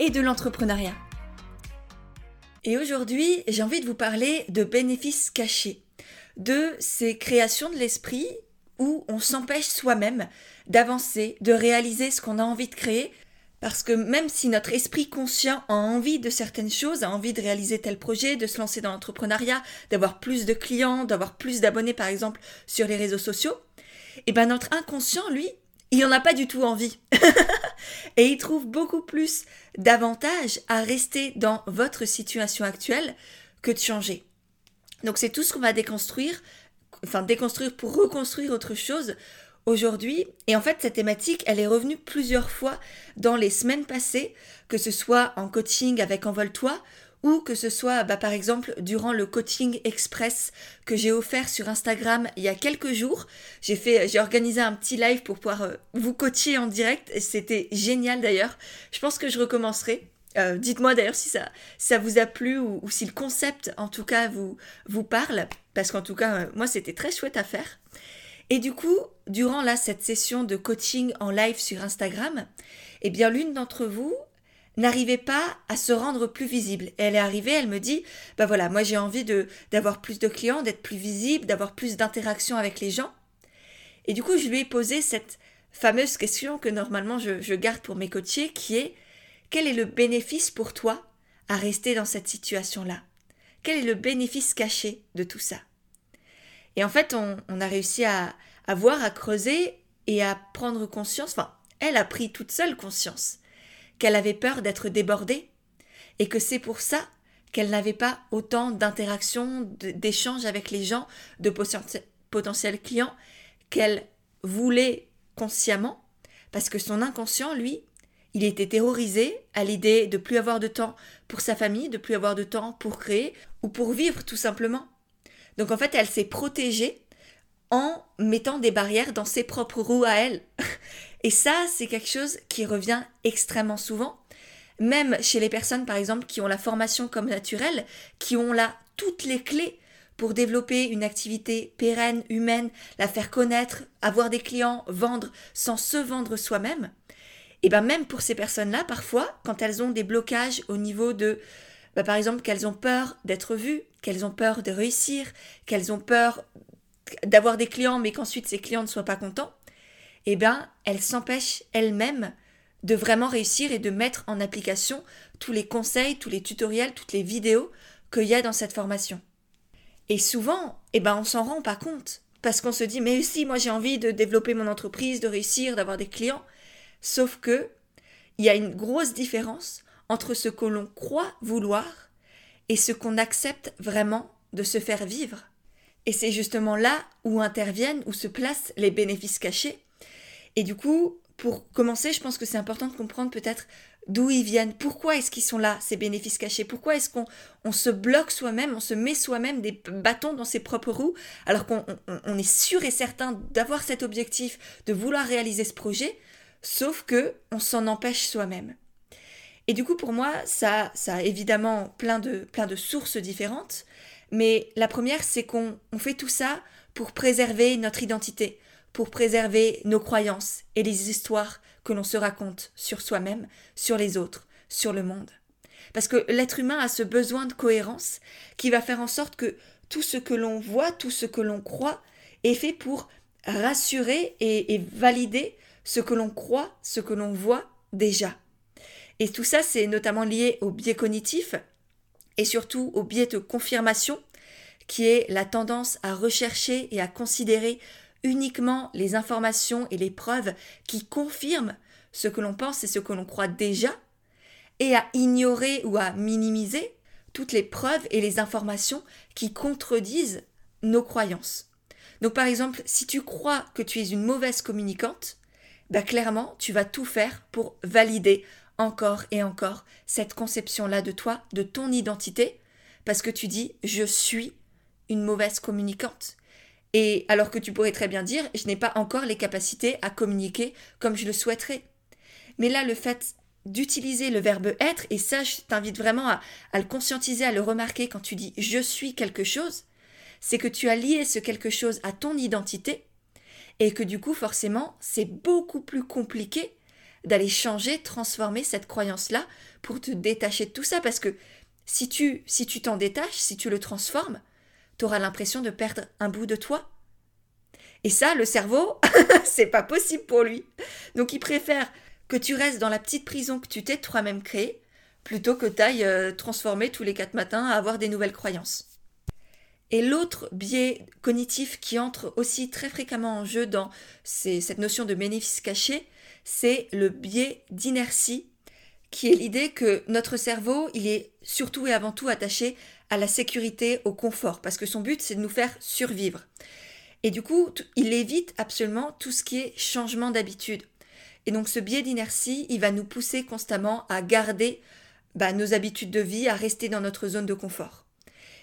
et de l'entrepreneuriat. Et aujourd'hui, j'ai envie de vous parler de bénéfices cachés, de ces créations de l'esprit où on s'empêche soi-même d'avancer, de réaliser ce qu'on a envie de créer, parce que même si notre esprit conscient a envie de certaines choses, a envie de réaliser tel projet, de se lancer dans l'entrepreneuriat, d'avoir plus de clients, d'avoir plus d'abonnés par exemple sur les réseaux sociaux, et eh ben notre inconscient, lui, il n'en a pas du tout envie. et il trouve beaucoup plus d'avantages à rester dans votre situation actuelle que de changer. Donc c'est tout ce qu'on va déconstruire, enfin déconstruire pour reconstruire autre chose aujourd'hui. Et en fait, cette thématique, elle est revenue plusieurs fois dans les semaines passées, que ce soit en coaching avec Envole-toi ou que ce soit bah, par exemple durant le coaching express que j'ai offert sur Instagram il y a quelques jours. J'ai fait, j'ai organisé un petit live pour pouvoir euh, vous coacher en direct c'était génial d'ailleurs. Je pense que je recommencerai. Euh, dites-moi d'ailleurs si ça, ça vous a plu ou, si le concept en tout cas vous, vous parle parce qu'en tout cas euh, moi c'était très chouette à faire. Et du coup, durant là cette session de coaching en live sur Instagram, eh bien l'une d'entre vous n'arrivait pas à se rendre plus visible. elle est arrivée, elle me dit, bah voilà, moi j'ai envie de d'avoir plus de clients, d'être plus visible, d'avoir plus d'interaction avec les gens. Et du coup, je lui ai posé cette fameuse question que normalement je, je garde pour mes coachés, qui est quel est le bénéfice pour toi à rester dans cette situation-là? Quel est le bénéfice caché de tout ça? Et en fait, on, on a réussi à, à voir, à creuser et à prendre conscience, enfin, elle a pris toute seule conscience qu'elle avait peur d'être débordée et que c'est pour ça qu'elle n'avait pas autant d'interactions, d'échanges avec les gens, de potentiels clients qu'elle voulait consciemment, parce que son inconscient, lui, il était terrorisé à l'idée de plus avoir de temps pour sa famille, de plus avoir de temps pour créer ou pour vivre tout simplement. Donc en fait, elle s'est protégée en mettant des barrières dans ses propres roues à elle. Et ça, c'est quelque chose qui revient extrêmement souvent, même chez les personnes, par exemple, qui ont la formation comme naturelle, qui ont là toutes les clés pour développer une activité pérenne, humaine, la faire connaître, avoir des clients, vendre sans se vendre soi-même. Et bien même pour ces personnes-là, parfois, quand elles ont des blocages au niveau de, bah, par exemple, qu'elles ont peur d'être vues, qu'elles ont peur de réussir, qu'elles ont peur d'avoir des clients, mais qu'ensuite ces clients ne soient pas contents, eh bien, elle s'empêche elle-même de vraiment réussir et de mettre en application tous les conseils, tous les tutoriels, toutes les vidéos qu'il y a dans cette formation. Et souvent, eh ben, on s'en rend pas compte. Parce qu'on se dit, mais si, moi j'ai envie de développer mon entreprise, de réussir, d'avoir des clients. Sauf que, il y a une grosse différence entre ce que l'on croit vouloir et ce qu'on accepte vraiment de se faire vivre. Et c'est justement là où interviennent, où se placent les bénéfices cachés et du coup, pour commencer, je pense que c'est important de comprendre peut-être d'où ils viennent, pourquoi est-ce qu'ils sont là, ces bénéfices cachés, pourquoi est-ce qu'on on se bloque soi-même, on se met soi-même des bâtons dans ses propres roues, alors qu'on on, est sûr et certain d'avoir cet objectif, de vouloir réaliser ce projet, sauf que on s'en empêche soi-même? Et du coup, pour moi, ça, ça a évidemment plein de, plein de sources différentes, mais la première, c'est qu'on on fait tout ça pour préserver notre identité, pour préserver nos croyances et les histoires que l'on se raconte sur soi-même, sur les autres, sur le monde. Parce que l'être humain a ce besoin de cohérence qui va faire en sorte que tout ce que l'on voit, tout ce que l'on croit est fait pour rassurer et, valider ce que l'on croit, ce que l'on voit déjà. Et tout ça, c'est notamment lié au biais cognitif et surtout au biais de confirmation, qui est la tendance à rechercher et à considérer uniquement les informations et les preuves qui confirment ce que l'on pense et ce que l'on croit déjà, et à ignorer ou à minimiser toutes les preuves et les informations qui contredisent nos croyances. Donc par exemple, si tu crois que tu es une mauvaise communicante, bah clairement, tu vas tout faire pour valider encore et encore cette conception-là de toi, de ton identité, parce que tu dis je suis une mauvaise communicante. Et alors que tu pourrais très bien dire je n'ai pas encore les capacités à communiquer comme je le souhaiterais. Mais là, le fait d'utiliser le verbe être, et ça, je t'invite vraiment à, à, le conscientiser, à le remarquer quand tu dis je suis quelque chose, c'est que tu as lié ce quelque chose à ton identité, et que du coup, forcément, c'est beaucoup plus compliqué d'aller changer, transformer cette croyance-là pour te détacher de tout ça, parce que si tu si tu t'en détaches, si tu le transformes, tu auras l'impression de perdre un bout de toi. Et ça, le cerveau, c'est pas possible pour lui. Donc il préfère que tu restes dans la petite prison que tu t'es toi-même créée, plutôt que tu ailles euh, transformer tous les quatre matins à avoir des nouvelles croyances. Et l'autre biais cognitif qui entre aussi très fréquemment en jeu dans cette notion de bénéfice caché, c'est le biais d'inertie, qui est l'idée que notre cerveau, il est surtout et avant tout attaché à la sécurité, au confort, parce que son but, c'est de nous faire survivre. Et du coup, il évite absolument tout ce qui est changement d'habitude. Et donc ce biais d'inertie, il va nous pousser constamment à garder bah, nos habitudes de vie, à rester dans notre zone de confort.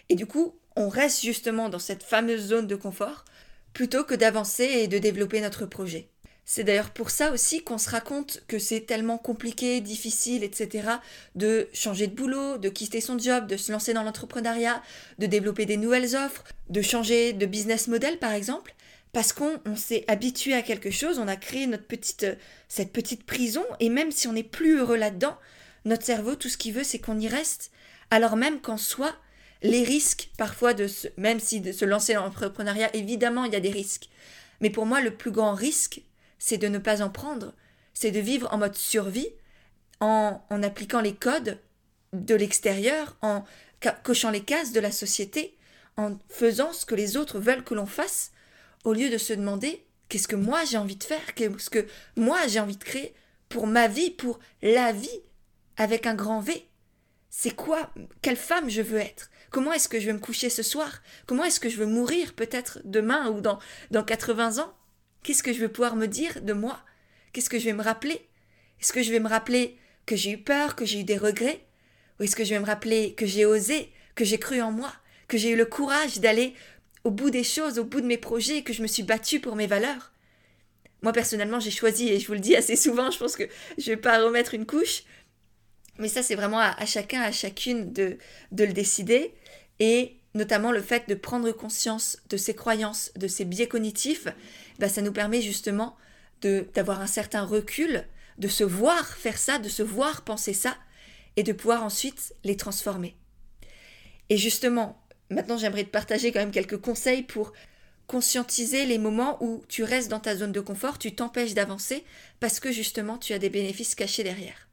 Et du coup, on reste justement dans cette fameuse zone de confort plutôt que d'avancer et de développer notre projet. C'est d'ailleurs pour ça aussi qu'on se raconte que c'est tellement compliqué, difficile, etc. de changer de boulot, de quitter son job, de se lancer dans l'entrepreneuriat, de développer des nouvelles offres, de changer de business model par exemple, parce qu'on s'est habitué à quelque chose, on a créé notre petite, cette petite prison, et même si on n'est plus heureux là-dedans, notre cerveau, tout ce qu'il veut, c'est qu'on y reste, alors même qu'en soi, les risques, parfois, de même si de se lancer dans l'entrepreneuriat, évidemment, il y a des risques. Mais pour moi, le plus grand risque, c'est de ne pas en prendre. C'est de vivre en mode survie, en, appliquant les codes de l'extérieur, en cochant les cases de la société, en faisant ce que les autres veulent que l'on fasse, au lieu de se demander qu'est-ce que moi j'ai envie de faire, qu'est-ce que moi j'ai envie de créer pour ma vie, pour la vie, avec un grand V. C'est quoi Quelle femme je veux être? Comment est-ce que je vais me coucher ce soir? Comment est-ce que je veux mourir peut-être demain ou dans, dans 80 ans? Qu'est-ce que je vais pouvoir me dire de moi? Qu'est-ce que je vais me rappeler? Est-ce que je vais me rappeler que j'ai eu peur, que j'ai eu des regrets? Ou est-ce que je vais me rappeler que j'ai osé, que j'ai cru en moi, que j'ai eu le courage d'aller au bout des choses, au bout de mes projets, que je me suis battue pour mes valeurs? Moi personnellement, j'ai choisi, et je vous le dis assez souvent, je pense que je ne vais pas remettre une couche, mais ça, c'est vraiment à, chacun, à chacune de, de le décider. Et notamment le fait de prendre conscience de ses croyances, de ses biais cognitifs, bah, ça nous permet justement d'avoir un certain recul, de se voir faire ça, de se voir penser ça, et de pouvoir ensuite les transformer. Et justement, maintenant j'aimerais te partager quand même quelques conseils pour conscientiser les moments où tu restes dans ta zone de confort, tu t'empêches d'avancer parce que justement tu as des bénéfices cachés derrière.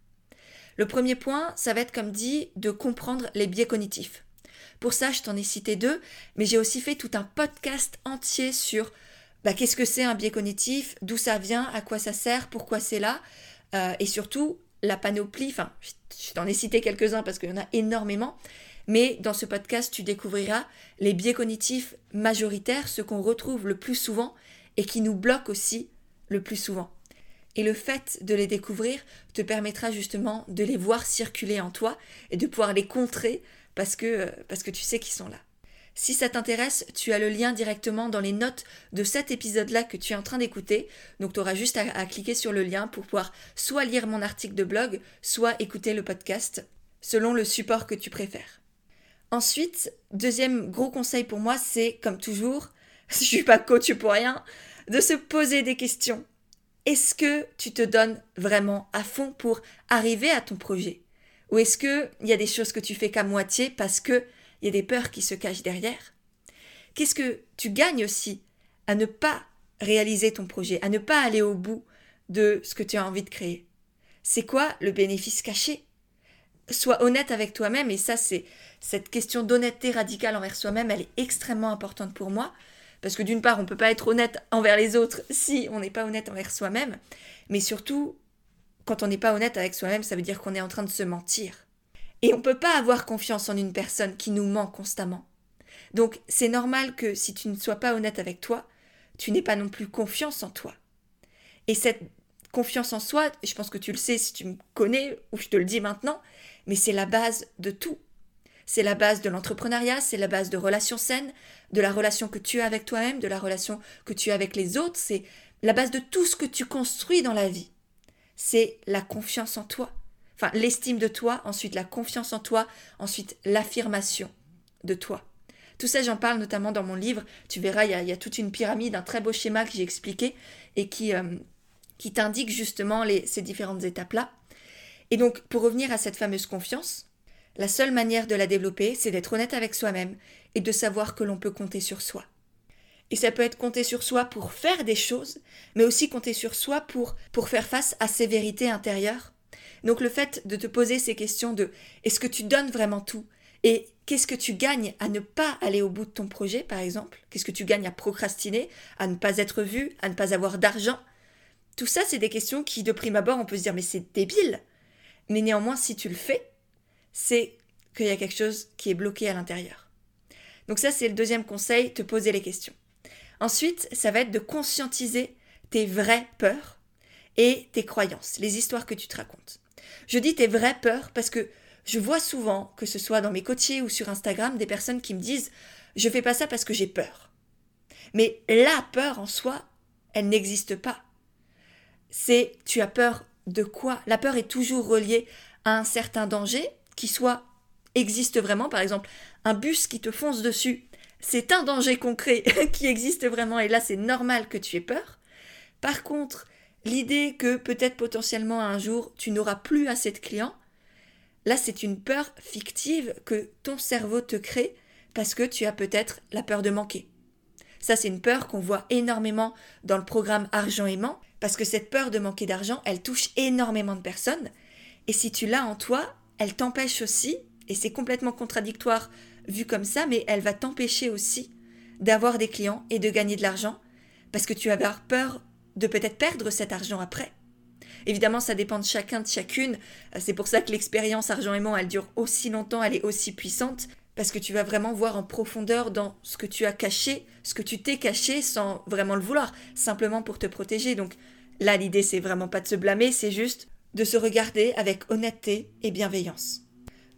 Le premier point, ça va être comme dit, de comprendre les biais cognitifs. Pour ça, je t'en ai cité deux, mais j'ai aussi fait tout un podcast entier sur bah, qu'est-ce que c'est un biais cognitif, d'où ça vient, à quoi ça sert, pourquoi c'est là, euh, et surtout la panoplie, enfin, je t'en ai cité quelques-uns parce qu'il y en a énormément, mais dans ce podcast, tu découvriras les biais cognitifs majoritaires, ceux qu'on retrouve le plus souvent et qui nous bloquent aussi le plus souvent. Et le fait de les découvrir te permettra justement de les voir circuler en toi et de pouvoir les contrer parce que, parce que tu sais qu'ils sont là. Si ça t'intéresse, tu as le lien directement dans les notes de cet épisode-là que tu es en train d'écouter. Donc tu auras juste à, à, cliquer sur le lien pour pouvoir soit lire mon article de blog, soit écouter le podcast, selon le support que tu préfères. Ensuite, deuxième gros conseil pour moi, c'est comme toujours, je suis pas coach pour rien, de se poser des questions est-ce que tu te donnes vraiment à fond pour arriver à ton projet? Ou est-ce qu'il y a des choses que tu fais qu'à moitié parce qu'il y a des peurs qui se cachent derrière? Qu'est-ce que tu gagnes aussi à ne pas réaliser ton projet, à ne pas aller au bout de ce que tu as envie de créer? C'est quoi le bénéfice caché? Sois honnête avec toi-même et ça c'est cette question d'honnêteté radicale envers soi-même, elle est extrêmement importante pour moi parce que d'une part, on ne peut pas être honnête envers les autres si on n'est pas honnête envers soi-même. Mais surtout, quand on n'est pas honnête avec soi-même, ça veut dire qu'on est en train de se mentir. Et on ne peut pas avoir confiance en une personne qui nous ment constamment. Donc c'est normal que si tu ne sois pas honnête avec toi, tu n'aies pas non plus confiance en toi. Et cette confiance en soi, je pense que tu le sais si tu me connais ou je te le dis maintenant, mais c'est la base de tout. C'est la base de l'entrepreneuriat, c'est la base de relations saines, de la relation que tu as avec toi-même, de la relation que tu as avec les autres, c'est la base de tout ce que tu construis dans la vie. C'est la confiance en toi. Enfin, l'estime de toi, ensuite la confiance en toi, ensuite l'affirmation de toi. Tout ça, j'en parle notamment dans mon livre. Tu verras, il y a, toute une pyramide, un très beau schéma que j'ai expliqué et qui, euh, qui t'indique justement ces différentes étapes-là. Et donc, pour revenir à cette fameuse confiance, la seule manière de la développer, c'est d'être honnête avec soi-même et de savoir que l'on peut compter sur soi. Et ça peut être compter sur soi pour faire des choses, mais aussi compter sur soi pour, pour faire face à ses vérités intérieures. Donc le fait de te poser ces questions de est-ce que tu donnes vraiment tout? Et qu'est-ce que tu gagnes à ne pas aller au bout de ton projet, par exemple? Qu'est-ce que tu gagnes à procrastiner, à ne pas être vu, à ne pas avoir d'argent? Tout ça, c'est des questions qui, de prime abord, on peut se dire mais c'est débile. Mais néanmoins, si tu le fais, c'est qu'il y a quelque chose qui est bloqué à l'intérieur. Donc ça, c'est le deuxième conseil, te poser les questions. Ensuite, ça va être de conscientiser tes vraies peurs et tes croyances, les histoires que tu te racontes. Je dis tes vraies peurs parce que je vois souvent, que ce soit dans mes coachés ou sur Instagram, des personnes qui me disent je fais pas ça parce que j'ai peur. Mais la peur en soi, elle n'existe pas. C'est tu as peur de quoi? La peur est toujours reliée à un certain danger qui soit existe vraiment, par exemple un bus qui te fonce dessus, c'est un danger concret qui existe vraiment et là c'est normal que tu aies peur. Par contre, l'idée que peut-être potentiellement un jour tu n'auras plus assez de clients, là c'est une peur fictive que ton cerveau te crée parce que tu as peut-être la peur de manquer. Ça c'est une peur qu'on voit énormément dans le programme Argent aimant parce que cette peur de manquer d'argent, elle touche énormément de personnes et si tu l'as en toi, elle t'empêche aussi, et c'est complètement contradictoire vu comme ça, mais elle va t'empêcher aussi d'avoir des clients et de gagner de l'argent, parce que tu vas avoir peur de peut-être perdre cet argent après. Évidemment, ça dépend de chacun, de chacune. C'est pour ça que l'expérience argent aimant, elle dure aussi longtemps, elle est aussi puissante, parce que tu vas vraiment voir en profondeur dans ce que tu as caché, ce que tu t'es caché sans vraiment le vouloir, simplement pour te protéger. Donc là, l'idée, c'est vraiment pas de se blâmer, c'est juste de se regarder avec honnêteté et bienveillance.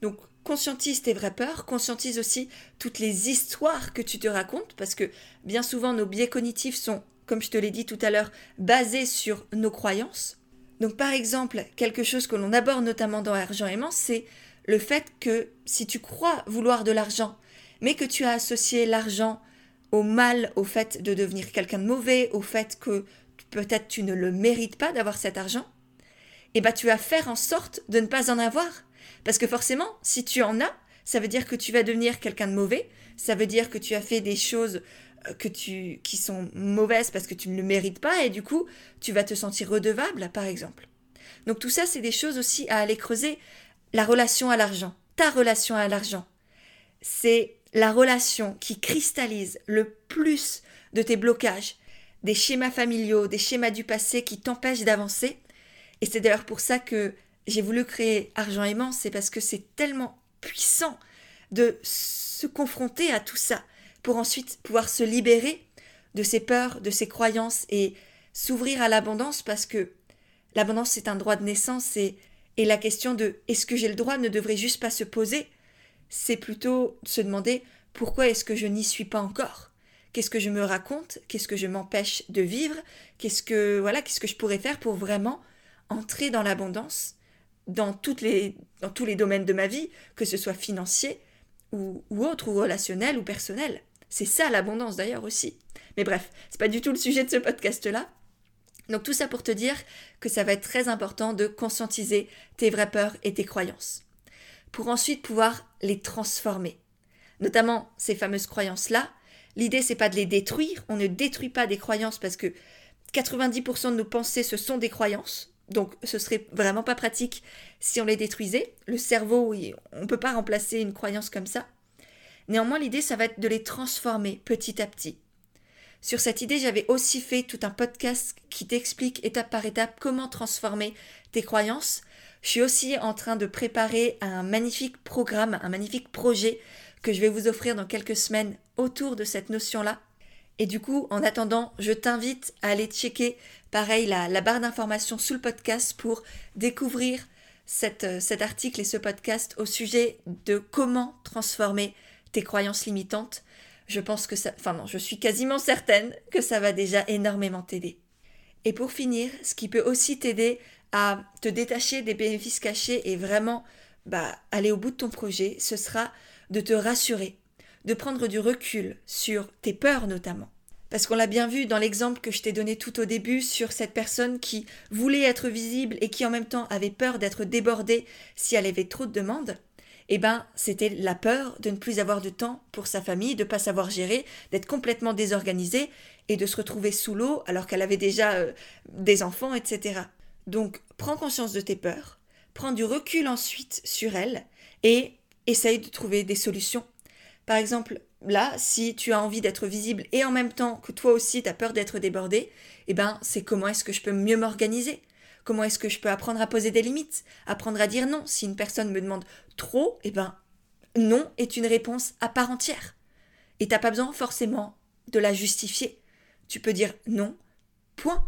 Donc, conscientise tes vraies peurs, conscientise aussi toutes les histoires que tu te racontes, parce que bien souvent nos biais cognitifs sont, comme je te l'ai dit tout à l'heure, basés sur nos croyances. Donc par exemple, quelque chose que l'on aborde notamment dans Argent aimant, c'est le fait que si tu crois vouloir de l'argent, mais que tu as associé l'argent au mal, au fait de devenir quelqu'un de mauvais, au fait que peut-être tu ne le mérites pas d'avoir cet argent, eh ben, tu vas faire en sorte de ne pas en avoir. Parce que forcément, si tu en as, ça veut dire que tu vas devenir quelqu'un de mauvais, ça veut dire que tu as fait des choses euh, que tu, qui sont mauvaises parce que tu ne le mérites pas et du coup, tu vas te sentir redevable, par exemple. Donc tout ça, c'est des choses aussi à aller creuser. La relation à l'argent, ta relation à l'argent, c'est la relation qui cristallise le plus de tes blocages, des schémas familiaux, des schémas du passé qui t'empêchent d'avancer et c'est d'ailleurs pour ça que j'ai voulu créer Argent aimant, c'est parce que c'est tellement puissant de se confronter à tout ça pour ensuite pouvoir se libérer de ses peurs, de ses croyances et s'ouvrir à l'abondance parce que l'abondance c'est un droit de naissance et, la question de est-ce que j'ai le droit ne devrait juste pas se poser, c'est plutôt se demander pourquoi est-ce que je n'y suis pas encore? Qu'est-ce que je me raconte? Qu'est-ce que je m'empêche de vivre? Qu'est-ce que voilà, qu'est-ce que je pourrais faire pour vraiment entrer dans l'abondance? Dans, tous les domaines de ma vie, que ce soit financier ou, ou autre, ou relationnel ou personnel. C'est ça l'abondance d'ailleurs aussi. Mais bref, c'est pas du tout le sujet de ce podcast-là. Donc tout ça pour te dire que ça va être très important de conscientiser tes vraies peurs et tes croyances. Pour ensuite pouvoir les transformer. Notamment ces fameuses croyances-là. L'idée c'est pas de les détruire, on ne détruit pas des croyances parce que 90% de nos pensées ce sont des croyances. Donc ce serait vraiment pas pratique si on les détruisait. Le cerveau, on ne peut pas remplacer une croyance comme ça. Néanmoins, l'idée, ça va être de les transformer petit à petit. Sur cette idée, j'avais aussi fait tout un podcast qui t'explique étape par étape comment transformer tes croyances. Je suis aussi en train de préparer un magnifique programme, un magnifique projet que je vais vous offrir dans quelques semaines autour de cette notion-là. Et du coup, en attendant, je t'invite à aller checker, pareil, la, barre d'informations sous le podcast pour découvrir cette, cet article et ce podcast au sujet de comment transformer tes croyances limitantes. Je pense que ça, enfin non, je suis quasiment certaine que ça va déjà énormément t'aider. Et pour finir, ce qui peut aussi t'aider à te détacher des bénéfices cachés et vraiment bah, aller au bout de ton projet, ce sera de te rassurer, de prendre du recul sur tes peurs notamment. Parce qu'on l'a bien vu dans l'exemple que je t'ai donné tout au début sur cette personne qui voulait être visible et qui en même temps avait peur d'être débordée si elle avait trop de demandes. Eh ben, c'était la peur de ne plus avoir de temps pour sa famille, de pas savoir gérer, d'être complètement désorganisée et de se retrouver sous l'eau alors qu'elle avait déjà euh, des enfants, etc. Donc, prends conscience de tes peurs, prends du recul ensuite sur elles et essaye de trouver des solutions. Par exemple, là, si tu as envie d'être visible et en même temps que toi aussi tu as peur d'être débordé, eh ben, c'est comment est-ce que je peux mieux m'organiser? Comment est-ce que je peux apprendre à poser des limites? Apprendre à dire non. Si une personne me demande trop, eh ben, non est une réponse à part entière. Et t'as pas besoin forcément de la justifier. Tu peux dire non, point.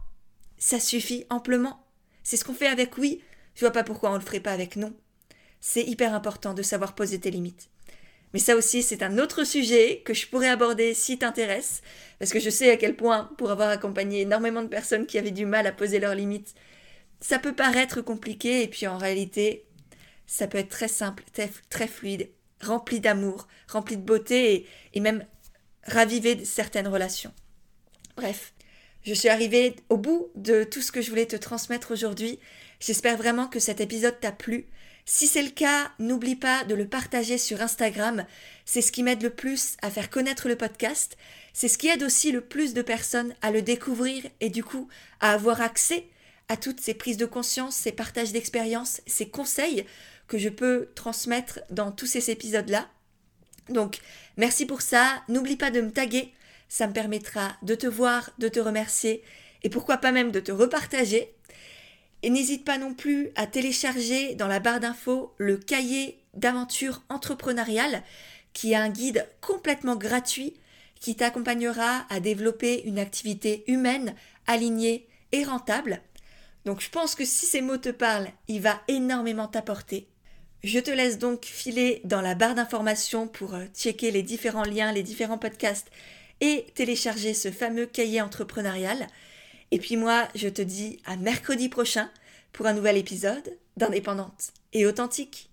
Ça suffit amplement. C'est ce qu'on fait avec oui. Je vois pas pourquoi on le ferait pas avec non. C'est hyper important de savoir poser tes limites. Mais ça aussi, c'est un autre sujet que je pourrais aborder si t'intéresse, parce que je sais à quel point, pour avoir accompagné énormément de personnes qui avaient du mal à poser leurs limites, ça peut paraître compliqué, et puis en réalité, ça peut être très simple, très, fluide, rempli d'amour, rempli de beauté, et, et même raviver certaines relations. Bref, je suis arrivée au bout de tout ce que je voulais te transmettre aujourd'hui. J'espère vraiment que cet épisode t'a plu. Si c'est le cas, n'oublie pas de le partager sur Instagram. C'est ce qui m'aide le plus à faire connaître le podcast. C'est ce qui aide aussi le plus de personnes à le découvrir et du coup à avoir accès à toutes ces prises de conscience, ces partages d'expériences, ces conseils que je peux transmettre dans tous ces épisodes-là. Donc, merci pour ça. N'oublie pas de me taguer. Ça me permettra de te voir, de te remercier et pourquoi pas même de te repartager. Et n'hésite pas non plus à télécharger dans la barre d'infos le cahier d'aventure entrepreneuriale qui est un guide complètement gratuit qui t'accompagnera à développer une activité humaine, alignée et rentable. Donc je pense que si ces mots te parlent, il va énormément t'apporter. Je te laisse donc filer dans la barre d'informations pour euh, checker les différents liens, les différents podcasts et télécharger ce fameux cahier entrepreneurial. Et puis moi, je te dis à mercredi prochain pour un nouvel épisode d'Indépendante et authentique.